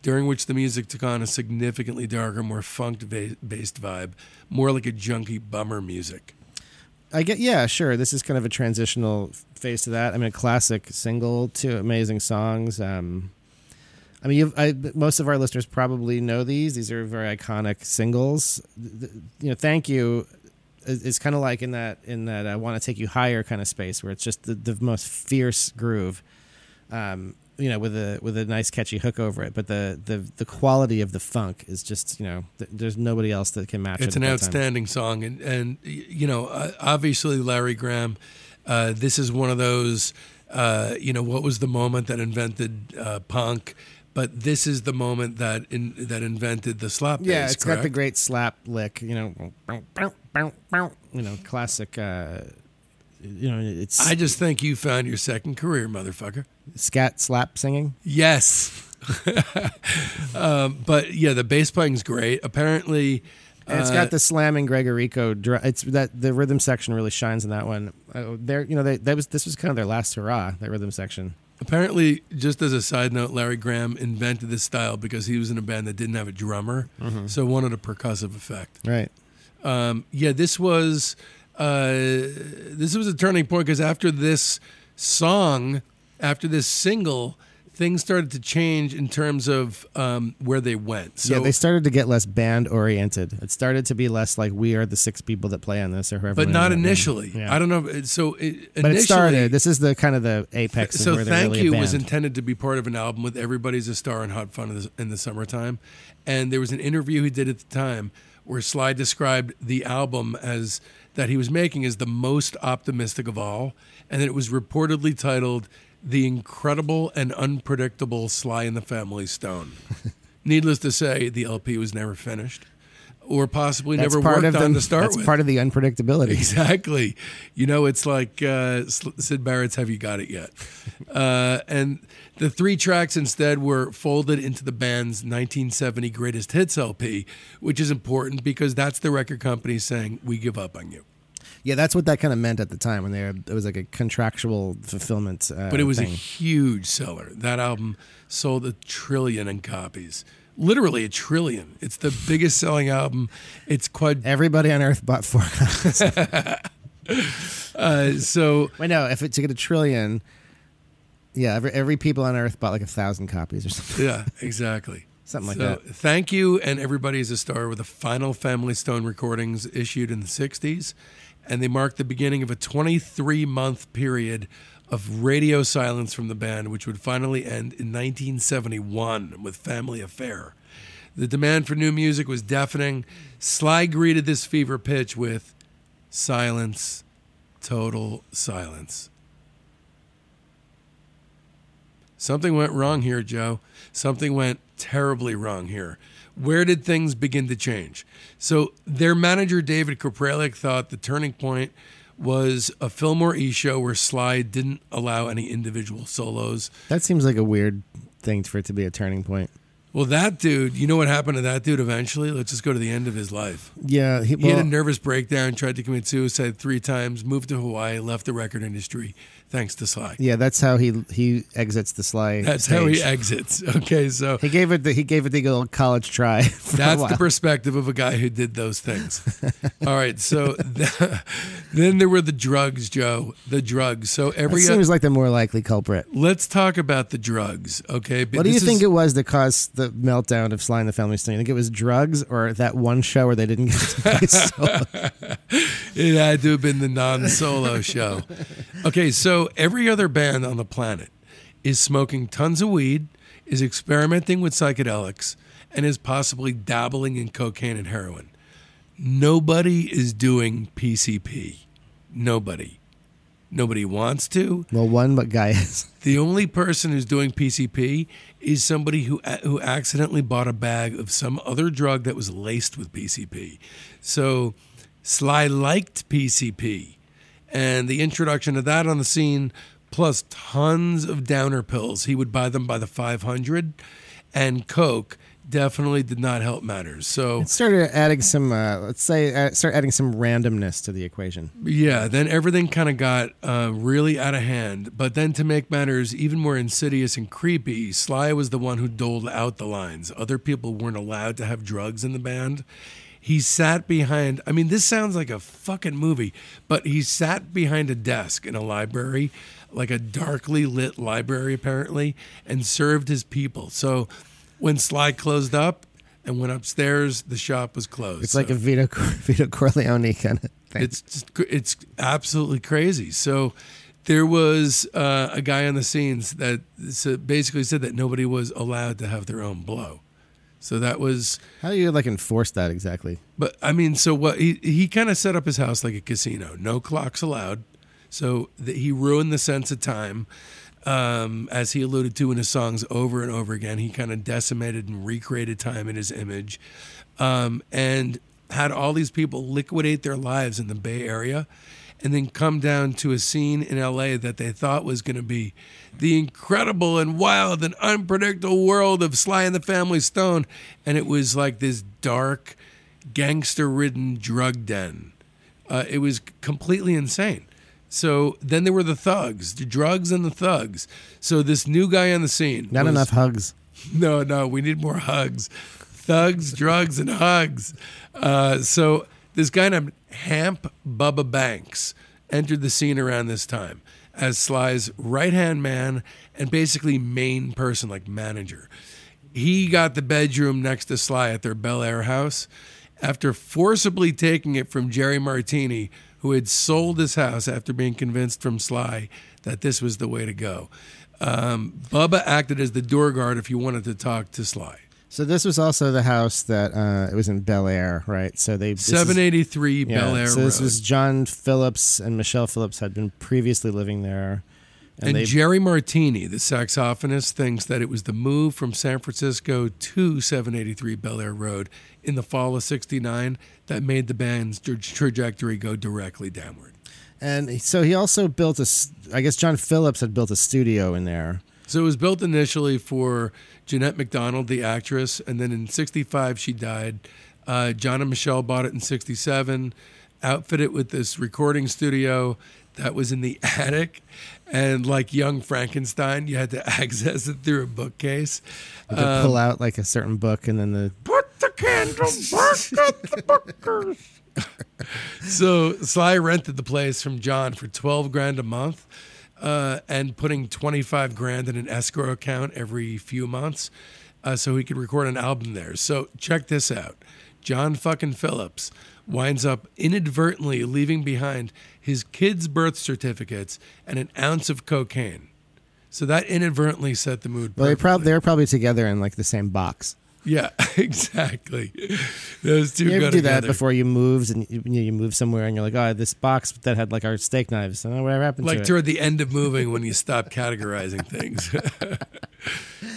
during which the music took on a significantly darker, more funk based vibe, more like a junky bummer music. I get yeah, sure. This is kind of a transitional phase to that. I mean, a classic single, two amazing songs. Um, I mean, I, most of our listeners probably know these. These are very iconic singles. Th- th- You know, thank you. is is kind of like in that in that I want to take you higher kind of space where it's just the, the most fierce groove. Um, you know, with a with a nice catchy hook over it, but the the the quality of the funk is just you know, th- there's nobody else that can match it. It's an that time. outstanding song, and and you know, uh, obviously Larry Graham. Uh, this is one of those. Uh, you know, what was the moment that invented uh, punk? But this is the moment that in, that invented the slap bass. Yeah, it's got the great slap lick, you know, you know, classic. Uh, you know, it's I just think you found your second career, motherfucker. Scat slap singing. Yes. um, but yeah, the bass playing's great. Apparently, And it's uh, got the slamming Greg Errico. It's that the rhythm section really shines in that one. Uh, there, you know, they, that was this was kind of their last hurrah. That rhythm section. apparently, just as a side note, Larry Graham invented this style because he was in a band that didn't have a drummer, Mm-hmm. so wanted a percussive effect. Right. Um, yeah, this was uh, this was a turning point because after this song, after this single, things started to change in terms of um, where they went. So yeah, they started to get less band oriented. It started to be less like we are the six people that play on this or whoever. but not initially. Yeah. I don't know. So it, But initially, it started. This is the kind of the apex. of so thank really you was intended to be part of an album with everybody's a star and hot fun in the, in the summertime and there was an interview he did at the time where sly described the album as that he was making as the most optimistic of all and that it was reportedly titled the incredible and unpredictable sly and the family stone needless to say the lp was never finished or possibly That's never part worked of on the, to start That's with part of the unpredictability. Exactly. You know, it's like uh, Syd Barrett's Have You Got It Yet? Uh, and the three tracks instead were folded into the band's 1970 Greatest Hits LP, which is important because that's the record company saying, We give up on you. Yeah, that's what that kind of meant at the time when they were, it was like a contractual fulfillment. Uh, But it was a huge seller. That album sold a trillion in copies. Literally a trillion. It's the biggest selling album. It's quite everybody on Earth bought four copies. uh, so. Wait, no, if it to get a trillion, yeah, every every people on Earth bought like a thousand copies or something. Yeah, exactly. Something like so that. thank you, and everybody is a star with the final Family Stone recordings issued in the '60s, and they marked the beginning of a 23 month period of radio silence from the band, which would finally end in 1971 with Family Affair. The demand for new music was deafening. Sly greeted this fever pitch with silence, total silence. Something went wrong here, Joe. Something went terribly wrong here. Where did things begin to change? So, their manager, David Kapralik, thought the turning point was a Fillmore E show where Sly didn't allow any individual solos. That seems like a weird thing for it to be a turning point. Well, that dude, you know what happened to that dude eventually? Let's just go to the end of his life. Yeah, he, He had a nervous breakdown, tried to commit suicide three times, moved to Hawaii, left the record industry, thanks to Sly. yeah, that's how he he exits the Sly. That's how he exits. Okay, so He gave it the he gave it the old college try. That's the perspective of a guy who did those things. All right, so th- then there were the drugs, Joe. The drugs. So That every seems like the more likely culprit. let's talk about the drugs, okay? What do you think it was that caused the meltdown of Sly and the Family Stone? You think it was drugs or that one show where they didn't get to play solo? It had to have been the non-solo show. Okay, so every other band on the planet is smoking tons of weed, is experimenting with psychedelics, and is possibly dabbling in cocaine and heroin. Nobody is doing PCP. Nobody. Nobody wants to. Well, one but guy is. The only person who's doing PCP is somebody who who accidentally bought a bag of some other drug that was laced with PCP. So Sly liked PCP, and the introduction of that on the scene, plus tons of downer pills. He would buy them by the 500, and Coke definitely did not help matters. So It started adding some, uh, let's say, uh, start adding some randomness to the equation. Yeah, then everything kind of got uh, really out of hand. But then to make matters even more insidious and creepy, Sly was the one who doled out the lines. Other people weren't allowed to have drugs in the band. He sat behind, I mean, this sounds like a fucking movie, but he sat behind a desk in a library, like a darkly lit library apparently, and served his people. So when Sly closed up and went upstairs, the shop was closed. It's like a Vito, Vito Corleone kind of thing. it's just, it's absolutely crazy. So there was uh, a guy on the scenes that basically said that nobody was allowed to have their own blow. So that was, How do you like enforce that exactly? but I mean, so what he he kind of set up his house like a casino, no clocks allowed. So that he ruined the sense of time. Um, as he alluded to in his songs over and over again, he kind of decimated and recreated time in his image, um, and had all these people liquidate their lives in the Bay Area, and then come down to a scene in LA that they thought was going to be the incredible and wild and unpredictable world of Sly and the Family Stone, and it was like this dark, gangster-ridden drug den. Uh, it was completely insane. So then there were the thugs, the drugs and the thugs. So this new guy on the scene. Not was- enough hugs. No, no, we need more hugs. Thugs, drugs, and hugs. Uh, so this guy named Hamp Bubba Banks entered the scene around this time as Sly's right hand man and basically main person, like manager. He got the bedroom next to Sly at their Bel Air house after forcibly taking it from Jerry Martini, who had sold his house after being convinced from Sly that this was the way to go. Um, Bubba acted as the door guard if you wanted to talk to Sly. So this was also the house that uh, it was in Bel Air, right? So they 783 yeah, Bel Air So this Road. was John Phillips and Michelle Phillips had been previously living there, and, and they Jerry Martini, the saxophonist, thinks that it was the move from San Francisco to 783 Bel Air Road in the fall of 69 that made the band's tra- trajectory go directly downward. and so he also built a, I guess John Phillips had built a studio in there. So it was built initially for Jeanette MacDonald, the actress, and then in '65 she died. Uh, John and Michelle bought it in '67, outfitted with this recording studio that was in the attic, and like young Frankenstein, you had to access it through a bookcase. You could Um, pull out like a certain book, and then the Put the candle back at the bookers. so Sly rented the place from John for twelve grand a month, uh, and putting twenty five grand in an escrow account every few months. uh, so he could record an album there. So check this out: John fucking Phillips winds up inadvertently leaving behind his kids' birth certificates and an ounce of cocaine. So that inadvertently set the mood. Well, they they're probably together in like the same box. Yeah, exactly. Those two You ever do that before you moved and you, you move somewhere and you're like, oh, this box that had like our steak knives. Oh, whatever happened like to it? toward the end of moving when you stop categorizing things.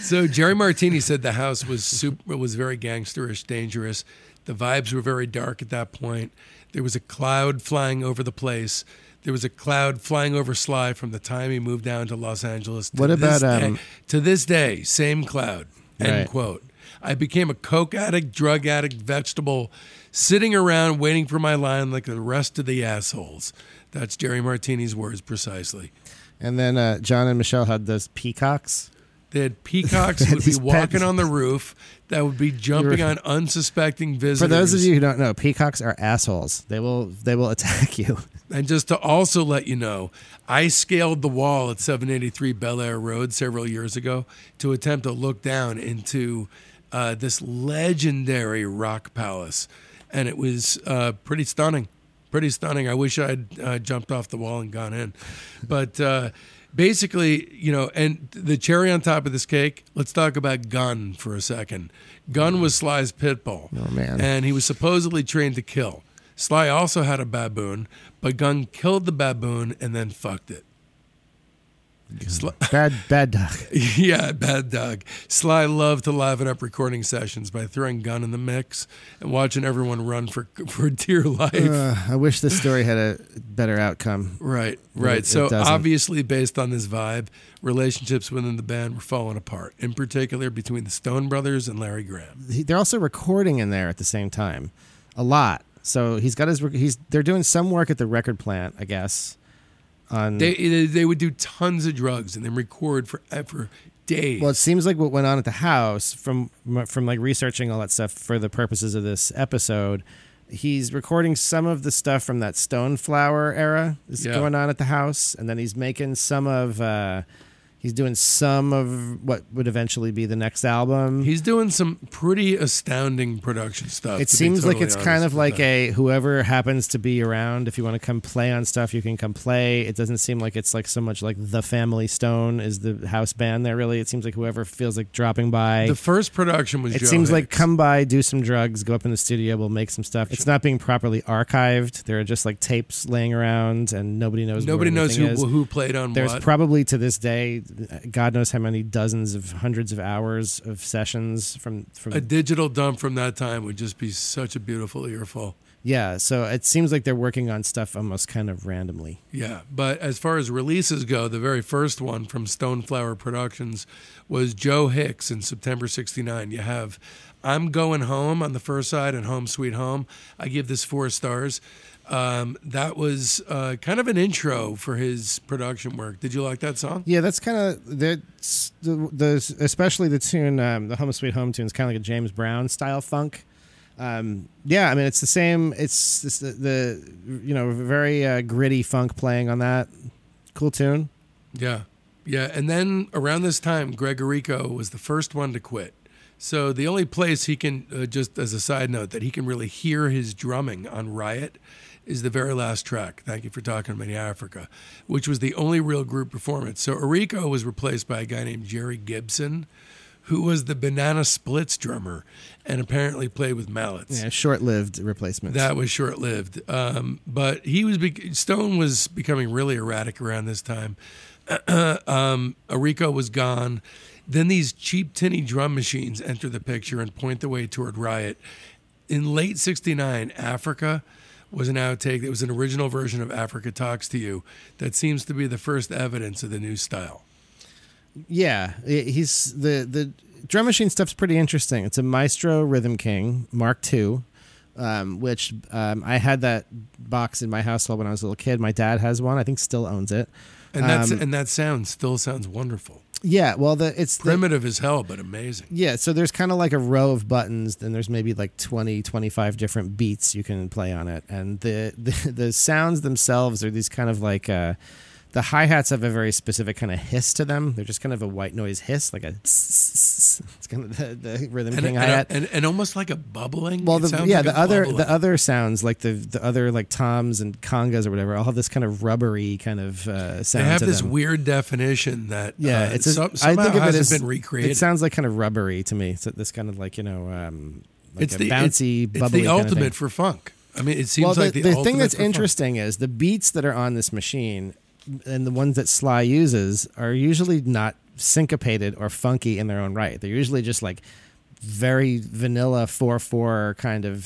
so Jerry Martini said the house was super was very gangsterish, dangerous. The vibes were very dark at that point. There was a cloud flying over the place. There was a cloud flying over Sly from the time he moved down to Los Angeles. To What this about, day- um, to this day? Same cloud. End Right. quote. I became a coke addict, drug addict, vegetable, sitting around waiting for my line like the rest of the assholes. That's Jerry Martini's words precisely. And then uh, John and Michelle had those peacocks. They had peacocks would be walking pets. on the roof that would be jumping on unsuspecting visitors. For those of you who don't know, peacocks are assholes. They will they will attack you. And just to also let you know, I scaled the wall at 783 Bel Air Road several years ago to attempt to look down into uh, this legendary rock palace. And it was uh, pretty stunning. Pretty stunning. I wish I'd uh, jumped off the wall and gone in. But uh, basically, you know, and the cherry on top of this cake, let's talk about Gunn for a second. Gunn was Sly's pit bull. Oh, man. And he was supposedly trained to kill. Sly also had a baboon, but Gunn killed the baboon and then fucked it. Sly, Bad bad dog. yeah, bad dog. Sly loved to liven up recording sessions by throwing Gunn in the mix and watching everyone run for for dear life. Uh, I wish this story had a better outcome. right, right. it so doesn't. obviously, based on this vibe, relationships within the band were falling apart. In particular, between the Stone Brothers and Larry Graham. They're also recording in there at the same time, a lot. So he's got his. He's they're doing some work at the record plant, I guess. On They they would do tons of drugs and then record for for days. Well, it seems like what went on at the house from from like researching all that stuff for the purposes of this episode. He's recording some of the stuff from that Stone Flower era is Yeah. going on at the house, and then he's making some of. Uh, he's doing some of what would eventually be the next album. He's doing some pretty astounding production stuff. it seems like it's kind of like that. a whoever happens to be around. If you want to come play on stuff, you can come play. It doesn't seem like it's like so much like the Family Stone is the house band there. Really, it seems like whoever feels like dropping by. The first production was. It Joe seems like come by, do some drugs, go up in the studio, we'll make some stuff. It's not being properly archived. There are just like tapes laying around, and nobody knows. Nobody knows who who played on There's what. probably to this day, God knows how many dozens of hundreds of hours of sessions from from. a digital dump from that time would just be such a beautiful earful. yeah, so it seems like they're working on stuff almost kind of randomly. Yeah, but as far as releases go, the very first one from Stoneflower Productions was Joe Hicks in September 69. You have I'm Going Home on the first side and Home Sweet Home. I give this four stars. Um, that was uh, kind of an intro for his production work. Did you like that song? Yeah, that's kind of that's the, the especially the tune, um, the Home Sweet Home tune is kind of like a James Brown style funk. Um, yeah, I mean it's the same. It's, it's the, the you know very uh, gritty funk playing on that. Cool tune. Yeah. Yeah. And then around this time, Greg Errico was the first one to quit. So the only place he can, uh, just as a side note, that he can really hear his drumming on Riot is the very last track. Thank you for talking to about Africa, which was the only real group performance. So Errico was replaced by a guy named Jerry Gibson, who was the Banana Splits drummer and apparently played with mallets. Yeah, short lived replacement. That was short lived. Um, but he was bec Stone was becoming really erratic around this time. um, Errico was gone. Then these cheap tinny drum machines enter the picture and point the way toward Riot. In late '69, Africa was an outtake. It was an original version of Africa Talks to You that seems to be the first evidence of the new style. yeah, he's the the drum machine stuff's pretty interesting. It's a Maestro Rhythm King Mark II. Um, which um, I had that box in my household when I was a little kid. My dad has one. I think still owns it. And that's Um, and that sound still sounds wonderful. Yeah, well, the it's the, Primitive as hell, but amazing. Yeah, so there's kind of like a row of buttons, then there's maybe like 20, 25 different beats you can play on it. And the the, the sounds themselves are these kind of like uh the hi hats have a very specific kind of hiss to them. They're just kind of a white noise hiss, like a. It's kind of the, the rhythm and, king hi hat. and, and almost like a bubbling. Well, the, yeah, like the other bubbling. the other sounds like the the other like toms and congas or whatever all have this kind of rubbery kind of uh, They sound. have to this them. weird definition that Yeah, uh, it's a, some, I think of it as been recreated. It sounds like kind of rubbery to me. It's this kind of like you know, um, like it's a the bouncy, bubbly It's the kind of thing. ultimate for funk. I mean, it seems well, the, like the, the thing that's interesting is the beats that are on this machine and the ones that Sly uses are usually not syncopated or funky in their own right. They're usually just like very vanilla four four kind of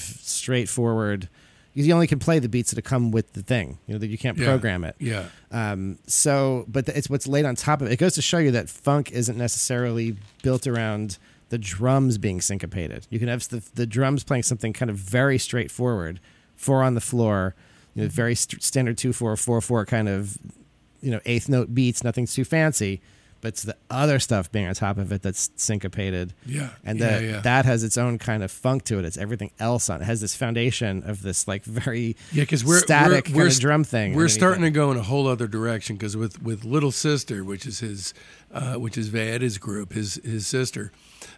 straightforward. You only can play the beats that come with the thing. You know that you can't Yeah. program it. Yeah, Um, so, but it's what's laid on top of it. It goes to show you that funk isn't necessarily built around the drums being syncopated. You can have the, the drums playing something kind of very straightforward, four on the floor, you know, very st- standard two four four four kind of, you know, eighth note beats. Nothing's too fancy, but it's the other stuff being on top of it that's syncopated yeah, and yeah, that yeah. that has its own kind of funk to it. It's everything else on it. it has this foundation of this like very Yeah, because we're static we're, kind we're, of drum thing. We're starting it. to go in a whole other direction because with with Little Sister, which is his, uh, which is Vada's group, his his sister,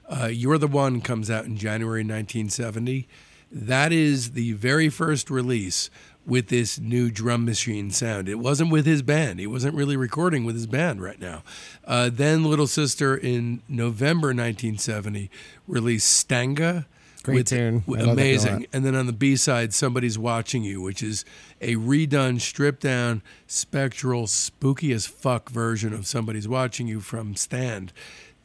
uh, You're the One comes out in January 1970. That is the very first release with this new drum machine sound. It wasn't with his band. He wasn't really recording with his band right now. Uh, then Little Sister in November 1970 released Stanga. Great with- tune. with- I love that a amazing. And then on the B side, Somebody's Watching You, which is a redone, stripped down, spectral, spooky as fuck version of Somebody's Watching You from Stand.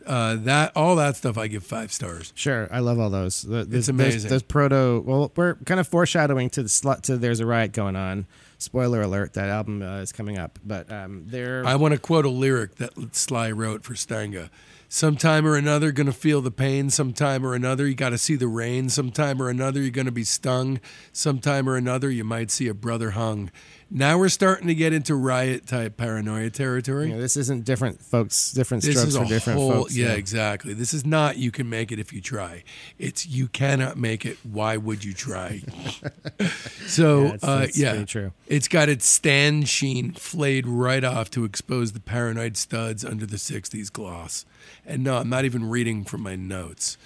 Uh, that all that stuff I give five stars. Sure, I love all those. The- there's- amazing. Those, those proto. Well, we're kind of foreshadowing to the slut. To there's a riot going on. Spoiler alert: that album uh, is coming up. But um, they're I want to quote a lyric that Sly wrote for Stanga. Sometime or another, gonna feel the pain. Sometime or another, you got to see the rain. Sometime or another, you're gonna be stung. Sometime or another, you might see a brother hung. Now we're starting to get into riot type paranoia territory. know, this isn't different folks. Different This strokes for different whole, folks. yeah, exactly. This is not you can make it if you try. It's you cannot make it. Why would you try? so, Yeah, it's- uh, yeah, true. it's got its stand sheen flayed right off to expose the paranoid studs under the '60s gloss. And no, I'm not even reading from my notes.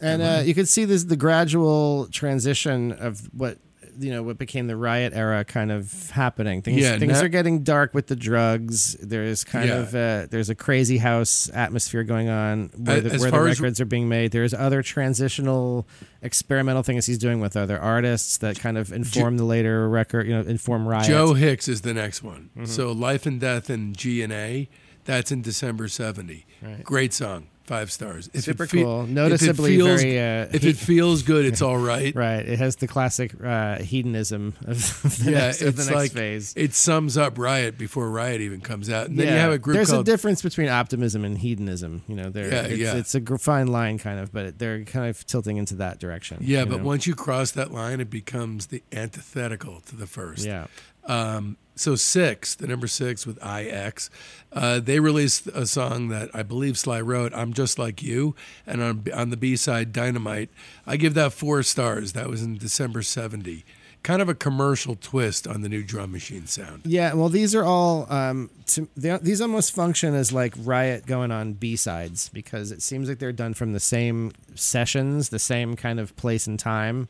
And uh, you can see this the gradual transition of what you know what became the riot era kind of happening. Things Yeah, things na- are getting dark with the drugs. There's kind Yeah. of uh, there's a crazy house atmosphere going on where the, as where the far as- records are being made. There's other transitional experimental things he's doing with other artists that kind of inform the later record. You know, inform riot. Joe Hicks is the next one. Mm-hmm. So, Life and Death and G and A. That's in December '70. Right. Great song, five stars. If Super it fe- cool. if Noticeably feels- very. Uh, If he- it feels good, it's all right. right, it has the classic uh, hedonism of, the Yeah, next, of the it's next like phase. it sums up Riot before Riot even comes out. And then you have a group There's called a difference between optimism and hedonism. You know, there. Yeah, it's, yeah. it's a fine line, kind of, but they're kind of tilting into that direction. Yeah, but know? once you cross that line, it becomes the antithetical to the first. yeah, Um, so six, the number six with IX, uh, they released a song that I believe Sly wrote. I'm just like you, and on on the B side, Dynamite. I give that four stars. That was in December '70. Kind of a commercial twist on the new drum machine sound. yeah. Well, these are all. Um, to, they, these almost function as like riot going on B sides because it seems like they're done from the same sessions, the same kind of place and time.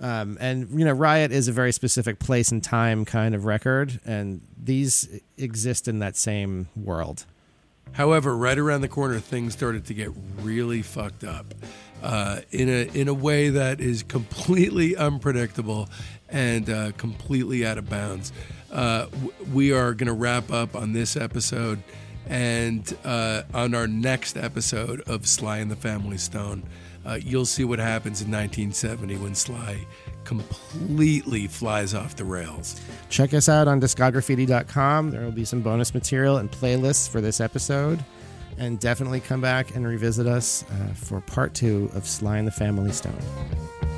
Um, and you know, Riot is a very specific place and time kind of record, and these exist in that same world. However, right around the corner, things started to get really fucked up uh, in a in a way that is completely unpredictable and uh, completely out of bounds. Uh, w- we are going to wrap up on this episode, and uh, on our next episode of Sly and the Family Stone, uh, you'll see what happens in 1970 when Sly completely flies off the rails. Check us out on discography.com. There will be some bonus material and playlists for this episode. And definitely come back and revisit us uh, for part two of Sly and the Family Stone.